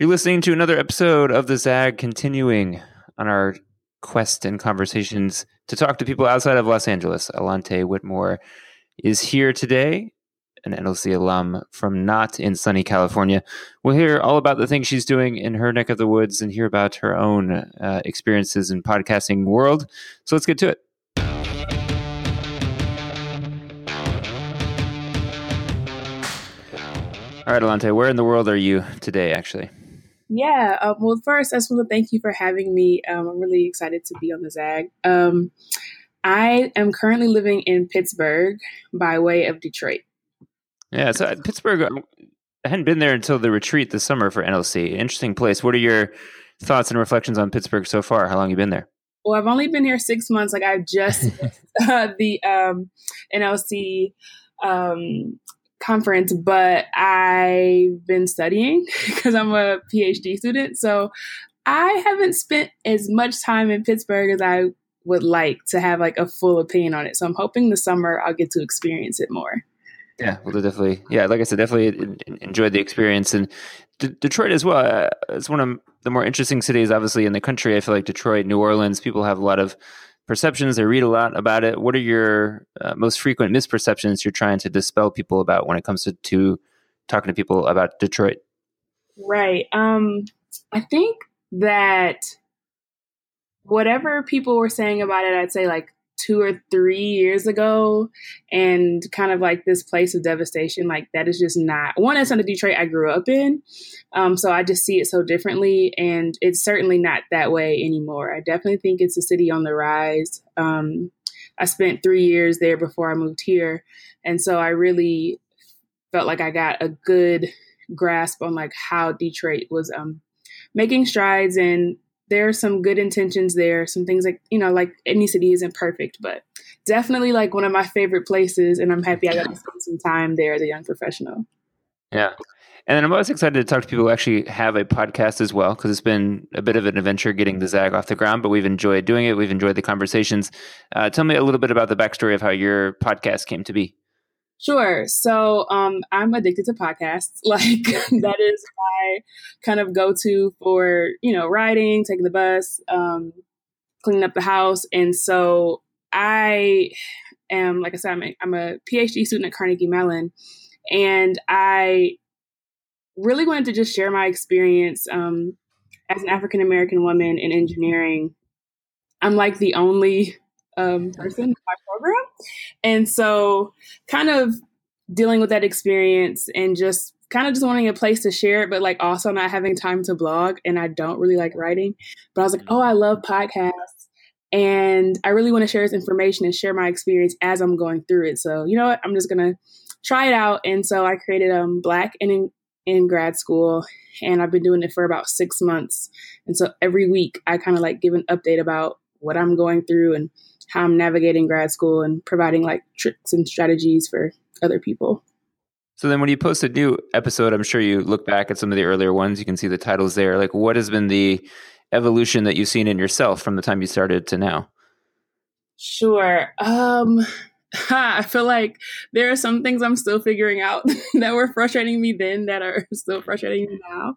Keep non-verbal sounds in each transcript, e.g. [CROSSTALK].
You're listening to another episode of the Zag, continuing on our quest and conversations to talk to people outside of Los Angeles. Allante Whitmore is here today, an NLC alum from not in sunny California. We'll hear all about the things she's doing in her neck of the woods and hear about her own uh, experiences in podcasting world. So let's get to it. All right, Allante, where in the world are you today, actually? Yeah. Um, well, first, I just want to thank you for having me. Um, I'm really excited to be on the ZAG. Um, I am currently living in Pittsburgh by way of Detroit. Yeah. So uh, Pittsburgh, um, I hadn't been there until the retreat this summer for NLC. Interesting place. What are your thoughts and reflections on Pittsburgh so far? How long you been there? Well, I've only been here six months. Like I've just [LAUGHS] [LAUGHS] uh, the um, NLC um, conference, but I've been studying [LAUGHS] because I'm a PhD student. So I haven't spent as much time in Pittsburgh as I would like to have like a full opinion on it. So I'm hoping the summer I'll get to experience it more. Yeah, well, definitely. Yeah, like I said, definitely enjoyed the experience and D- Detroit as well. Uh, it's one of the more interesting cities, obviously, in the country. I feel like Detroit, New Orleans, people have a lot of perceptions. I read a lot about it. What are your uh, most frequent misperceptions you're trying to dispel people about when it comes to, to talking to people about Detroit? Right. Um, I think that whatever people were saying about it, I'd say like two or three years ago and kind of like this place of devastation like that is just not one not the detroit i grew up in um, so i just see it so differently and it's certainly not that way anymore. I definitely think it's a city on the rise. Um, i spent three years there before i moved here and so i really felt like i got a good grasp on like how detroit was um, making strides and there are some good intentions there, some things like, you know, like any city isn't perfect, but definitely like one of my favorite places. And I'm happy I got to spend some time there as a young professional. Yeah. And then I'm always excited to talk to people who actually have a podcast as well, because it's been a bit of an adventure getting the Zag off the ground, but we've enjoyed doing it. We've enjoyed the conversations. Uh, tell me a little bit about the backstory of how your podcast came to be. Sure. So um, I'm addicted to podcasts. [LAUGHS] Like that is my kind of go to for, you know, riding, taking the bus, um, cleaning up the house. And so I am, like I said, I'm a, I'm a PhD student at Carnegie Mellon. And I really wanted to just share my experience um, as an African American woman in engineering. I'm like the only um, person in my program. And so, kind of dealing with that experience and just kind of just wanting a place to share it, but like also not having time to blog. And I don't really like writing, but I was like, oh, I love podcasts. And I really want to share this information and share my experience as I'm going through it. So, you know what? I'm just going to try it out. And so I created um, Black and in, in grad school, and I've been doing it for about six months. And so every week I kind of like give an update about what I'm going through and how I'm navigating grad school and providing like tricks and strategies for other people. So then when you post a new episode, I'm sure you look back at some of the earlier ones, you can see the titles there. Like what has been the evolution that you've seen in yourself from the time you started to now? Sure. Um [LAUGHS] I feel like there are some things I'm still figuring out [LAUGHS] that were frustrating me then that are [LAUGHS] still frustrating me now.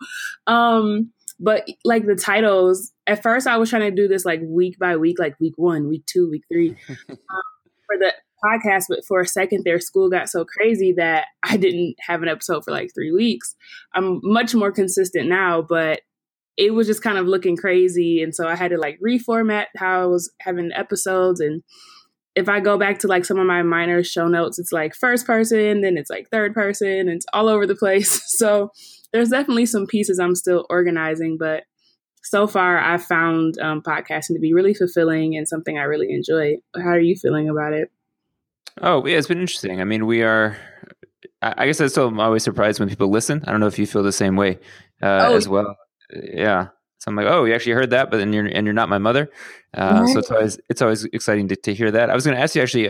Um but like the titles, at first I was trying to do this like week by week, like week one, week two, week three [LAUGHS] um, for the podcast. But for a second their school got so crazy that [LAUGHS] I didn't have an episode for like three weeks. I'm much more consistent now, but it was just kind of looking crazy. And so I had to like reformat how I was having episodes. And if I go back to like some of my minor show notes, it's like first person, then it's like third person, and it's all over the place. [LAUGHS] So there's definitely some pieces I'm still organizing, but so far I've found um, podcasting to be really fulfilling and something I really enjoy. How are you feeling about it? Oh, yeah, it's been interesting. I mean, we are. I guess I still am always surprised when people listen. I don't know if you feel the same way uh, oh, as well. Yeah. So I'm like, oh, you actually heard that, but then you're and you're not my mother. Uh. So it's always it's always exciting to, to hear that. I was going to ask you actually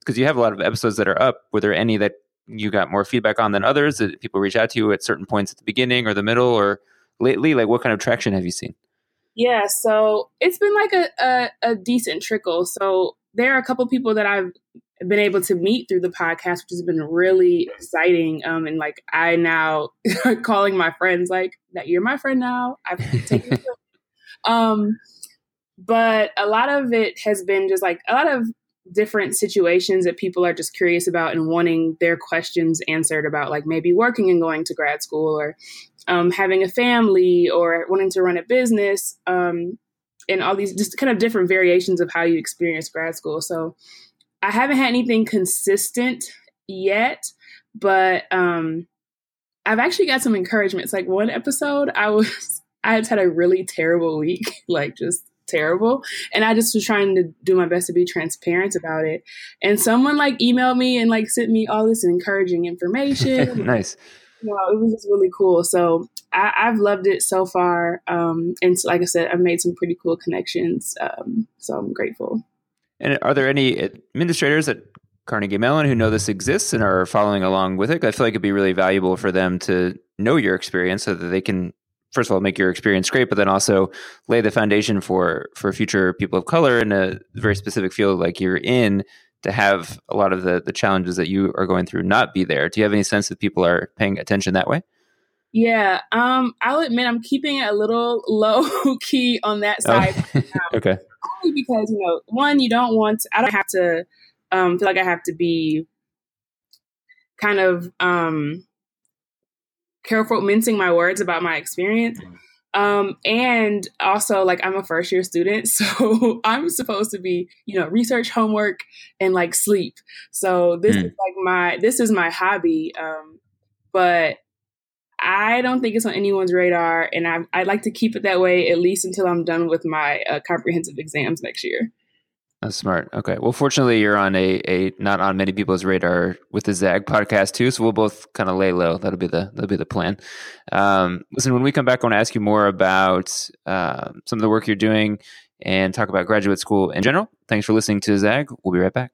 because you have a lot of episodes that are up. Were there any that you got more feedback on than others? That people reach out to you at certain points at the beginning or the middle or lately? Like, what kind of traction have you seen? Yeah, so it's been like a, a, a decent trickle. So there are a couple people that I've been able to meet through the podcast, which has been really exciting. Um, and like I now [LAUGHS] calling my friends like that you're my friend now. I've [LAUGHS] taken um, but a lot of it has been just like a lot of different situations that people are just curious about and wanting their questions answered about like maybe working and going to grad school or um, having a family or wanting to run a business um, and all these just kind of different variations of how you experience grad school so i haven't had anything consistent yet but um, i've actually got some encouragement it's like one episode i was [LAUGHS] i had had a really terrible week [LAUGHS] like just terrible. And I just was trying to do my best to be transparent about it. And someone like emailed me and like sent me all this encouraging information. [LAUGHS] nice. You know, it was just really cool. So I, have loved it so far. Um, and so, like I said, I've made some pretty cool connections. Um, so I'm grateful. And are there any administrators at Carnegie Mellon who know this exists and are following along with it? I feel like it'd be really valuable for them to know your experience so that they can first of all make your experience great but then also lay the foundation for for future people of color in a very specific field like you're in to have a lot of the the challenges that you are going through not be there do you have any sense that people are paying attention that way yeah um i'll admit i'm keeping it a little [LAUGHS] low key on that oh, side [LAUGHS] oh. okay only because you know one you don't want i don't have to um feel like i have to be kind of um careful mincing my words about my experience. Um, and also like I'm a first year student, [LAUGHS] so I'm supposed to be, you know, research homework and like sleep. So this mm. is like my this is my hobby. Um, but I don't think it's on anyone's radar, and I, I'd like to keep it that way at least until I'm done with my uh, comprehensive exams next year. That's smart. Okay. Well, fortunately, you're on a, a not on many people's radar with the Zag podcast too. So we'll both kind of lay low. That'll be the that'll be the plan. Um, listen, when we come back, I want to ask you more about uh, some of the work you're doing and talk about graduate school in general. Thanks for listening to Zag. We'll be right back.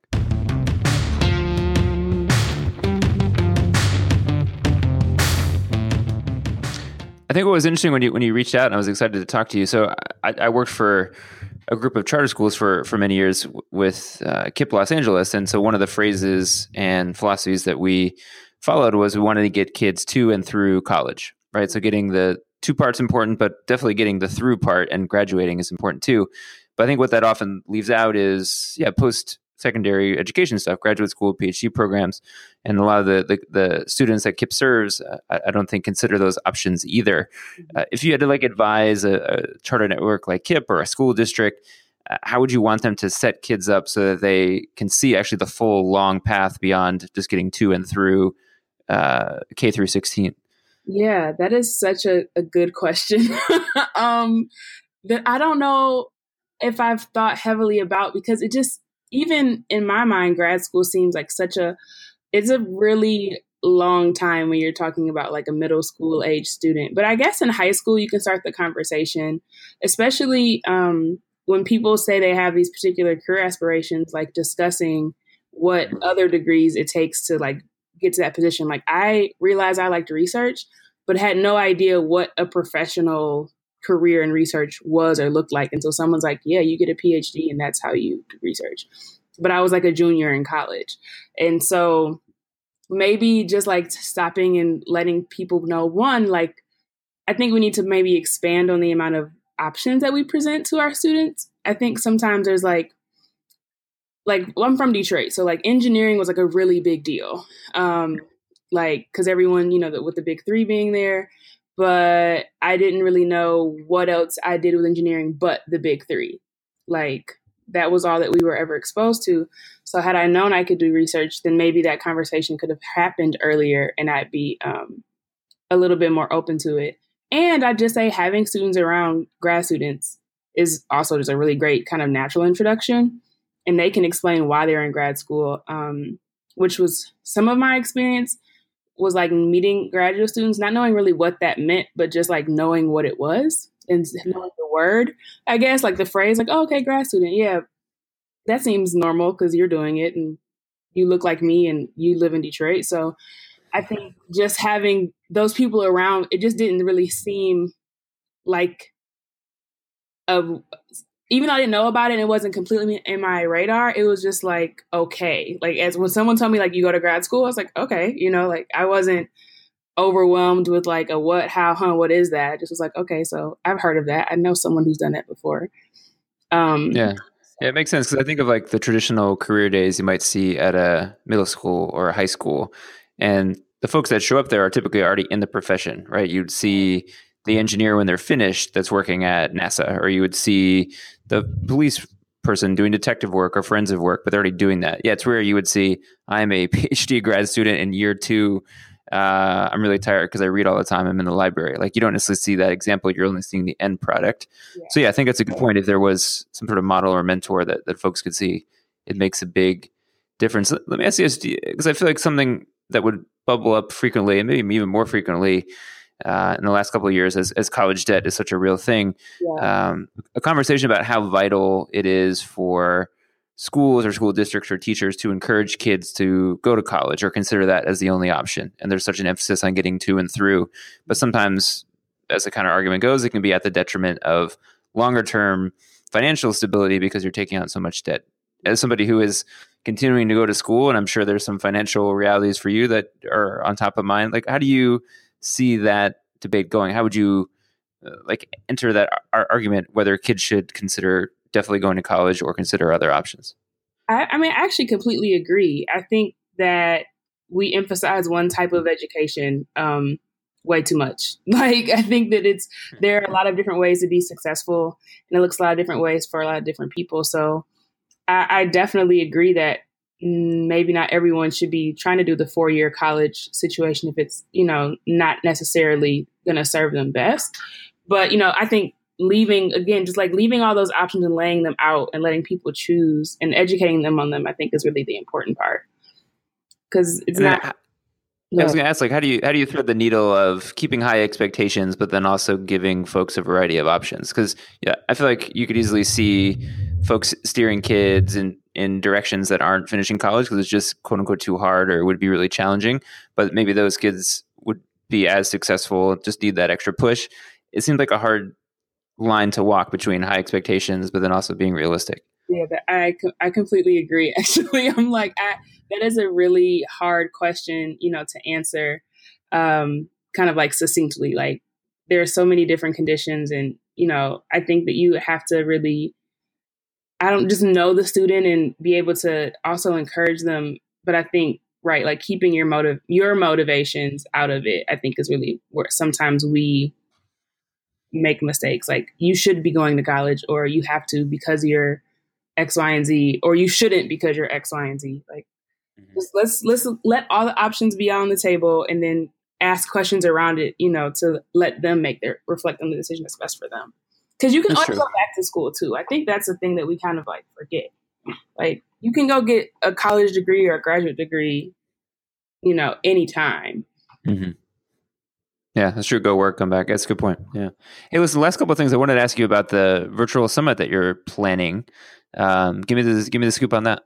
I think what was interesting when you when you reached out, and I was excited to talk to you. So I, I worked for a group of charter schools for for many years with uh, KIPP Los Angeles, and so one of the phrases and philosophies that we followed was we wanted to get kids to and through college, right? So getting the two parts important, but definitely getting the through part and graduating is important too. But I think what that often leaves out is yeah, post secondary education stuff, graduate school, PhD programs, and a lot of the the, the students that KIPP serves, uh, I, I, don't think consider those options either. Mm-hmm. Uh, if you had to like advise a, a, charter network like KIPP or a school district, uh, how would you want them to set kids up so that they can see actually the full long path beyond just getting to and through uh, K through sixteen? Yeah, that is such a, a good question. [LAUGHS] um, that I don't know if I've thought heavily about because it just even in my mind, grad school seems like such a it's a really long time when you're talking about like a middle school age student. But I guess in high school you can start the conversation, especially um, when people say they have these particular career aspirations, like discussing what other degrees it takes to like get to that position. Like I realized I liked research, but had no idea what a professional career and research was or looked like until someone's like, yeah, you get a PhD and that's how you research. But I was like a junior in college. And so maybe just like stopping and letting people know one, like, I think we need to maybe expand on the amount of options that we present to our students. I think sometimes there's like, like I'm from Detroit, so like engineering was like a really big deal. Um, like because everyone, you know, the, with the big three being there, but I didn't really know what else I did with engineering but the big three. Like that was all that we were ever exposed to. So had I known I could do research, then maybe that conversation could have happened earlier and I'd be um, a little bit more open to it. And I'd just say having students around grad students is also just a really great kind of natural introduction. And they can explain why they're in grad school, um, which was some of my experience was like meeting graduate students, not knowing really what that meant, but just like knowing what it was and knowing the word, I guess, like the phrase, like, oh, okay, grad student. Yeah, that seems normal because you're doing it and you look like me and you live in Detroit. So I think just having those people around, it just didn't really seem like a even though I didn't know about it and it wasn't completely in my radar, it was just like, okay. Like as when someone told me like you go to grad school, I was like, okay, you know, like I wasn't overwhelmed with like a what, how, huh, what is that? I just was like, okay, so I've heard of that. I know someone who's done that before. Um Yeah. Yeah, it makes sense because I think of like the traditional career days you might see at a middle school or a high school. And the folks that show up there are typically already in the profession, right? You'd see the engineer when they're finished that's working at NASA, or you would see the police person doing detective work or forensic work, but they're already doing that. Yeah, it's rare you would see I'm a [LAUGHS] PhD grad student in year two. Uh, I'm really tired because I read all the time. I'm in the library. Like you don't necessarily see that example. You're only seeing the end product. Yeah. So yeah, I think that's a good point. If there was some sort of model or mentor that, that folks could see, it makes a big difference. Let me ask you this, because I feel like something that would bubble up frequently and maybe even more frequently uh, in the last couple of years as, as college debt is such a real thing. Yeah. Um, a conversation about how vital it is for schools or school districts or teachers to encourage kids to go to college or consider that as the only option. And there's such an emphasis on getting to and through. But sometimes, as the kind of argument goes, it can be at the detriment of longer term financial stability because you're taking on so much debt. As somebody who is continuing to go to school, and I'm sure there's some financial realities for you that are on top of mind, like how do you see that debate going? How would you uh, like enter that ar- argument whether kids should consider definitely going to college or consider other options? I, I mean, I actually completely agree. I think that we emphasize one type of education um, way too much. [LAUGHS] Like, I think that it's there are a lot of different ways to be successful, and it looks a lot of different ways for a lot of different people. So, I, I definitely agree that Mm, maybe not everyone should be trying to do the four year college situation if it's you know not necessarily going to serve them best. But you know i think leaving again just like leaving all those options and laying them out and letting people choose and educating them on them i think is really the important part. Because it's not I, I was going to ask, like, how do you how do you thread the needle of keeping high expectations, but then also giving folks a variety of options? Because yeah, I feel like you could easily see folks steering kids in in directions that aren't finishing college because it's just quote unquote too hard or would be really challenging. But maybe those kids would be as successful, just need that extra push. It seems like a hard line to walk between high expectations, but then also being realistic. Yeah, I I completely agree. [LAUGHS] Actually, I'm like I, that is a really hard question, you know, to answer, um, kind of like succinctly. Like there are so many different conditions, and you know, I think that you have to really I don't just know the student and be able to also encourage them. But I think right, like keeping your motive, your motivations out of it, I think is really where sometimes we make mistakes. Like you should be going to college, or you have to because you're X, Y, and Z, or you shouldn't because you're X, Y, and Z. Like mm-hmm. just let's let's let all the options be on the table, and then ask questions around it. You know, to let them make their reflect on the decision that's best for them because you can always go back to school too. I think that's the thing that we kind of like forget. Like you can go get a college degree or a graduate degree, you know, anytime. Mm-hmm. Yeah, that's true. Go work, come back. That's a good point. Yeah. Hey, listen, the last couple of things I wanted to ask you about the virtual summit that you're planning. Um, give me the give me the scoop on that.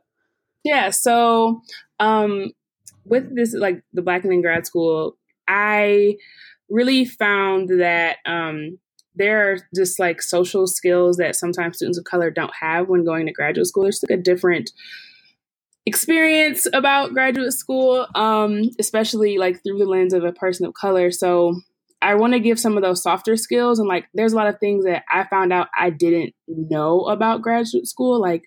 Yeah. So um, with this, like the Black and in grad school, I really found that um, there are just like social skills that sometimes students of color don't have when going to graduate school. There's like a different experience about graduate school, um, especially like through the lens of a person of color. So I want to give some of those softer skills. And like, there's a lot of things that I found out I didn't know about graduate school, like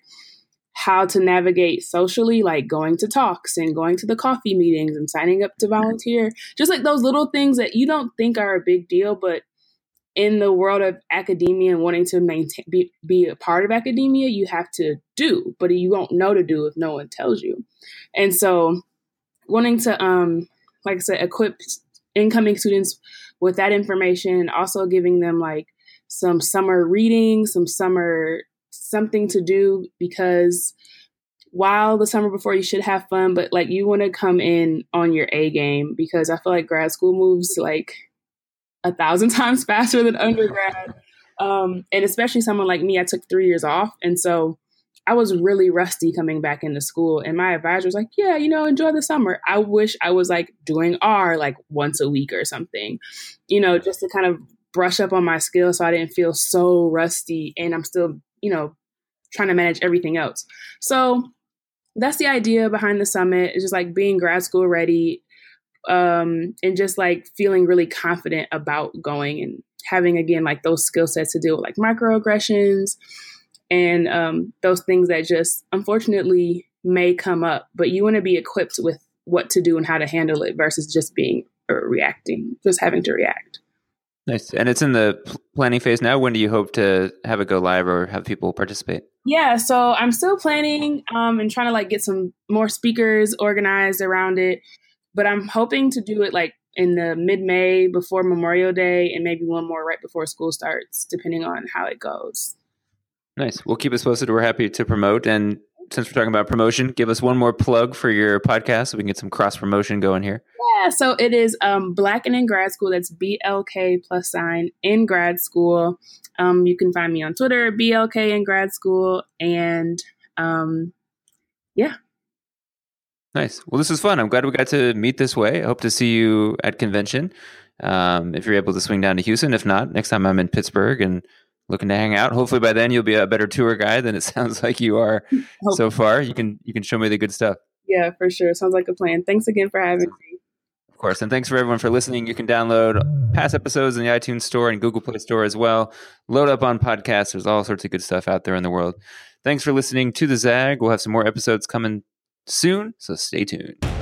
how to navigate socially, like going to talks and going to the coffee meetings and signing up to volunteer. Just like those little things that you don't think are a big deal, but in the world of academia and wanting to maintain be, be a part of academia you have to do but you won't know to do if no one tells you. And so wanting to um like i said equip incoming students with that information also giving them like some summer reading some summer something to do because while the summer before you should have fun but like you want to come in on your a game because i feel like grad school moves like a thousand [LAUGHS] times faster than undergrad. Um, and especially someone like me, I took three years off. And so I was really rusty coming back into school. And my advisor was like, Yeah, you know, enjoy the summer. I wish I was like doing R like once a week or something, you know, just to kind of brush up on my skills so I didn't feel so rusty. And I'm still you know, trying to manage everything else. So that's the idea behind the summit. It's just like being grad school ready um, and just like feeling really confident about going and having again like those skill sets to deal with like microaggressions and um, those things that just unfortunately may come up, but you want to be equipped with what to do and how to handle it versus just being or uh, reacting, just having to react. Nice. And it's in the planning phase now. When do you hope to have it go live or have people participate? Yeah, so I'm still planning um, and trying to like get some more speakers organized around it, but I'm hoping to do it like in the mid May before Memorial Day and maybe one more right before school starts, depending on how it goes. Nice. We'll keep us posted. We're happy to promote. And since we're talking about promotion, give us one more plug for your podcast so we can get some cross promotion going here. Yeah, so it is um, Black and in Grad School. That's BLK plus sign in grad school. Um, you can find me on Twitter, BLK in grad school. And um, yeah. Nice. Well, this was fun. I'm glad we got to meet this way. I hope to see you at convention um, if you're able to swing down to Houston. If not, next time I'm in Pittsburgh and looking to hang out. Hopefully by then you'll be a better tour guide than it [LAUGHS] sounds like you are so far. You can you can show me the good stuff. Yeah, for sure. Sounds like a plan. Thanks again for having me. Of course, and thanks for everyone for listening. You can download past episodes in the iTunes Store and Google Play Store as well. Load up on podcasts. There's all sorts of good stuff out there in the world. Thanks for listening to the Zag. We'll have some more episodes coming soon, so stay tuned.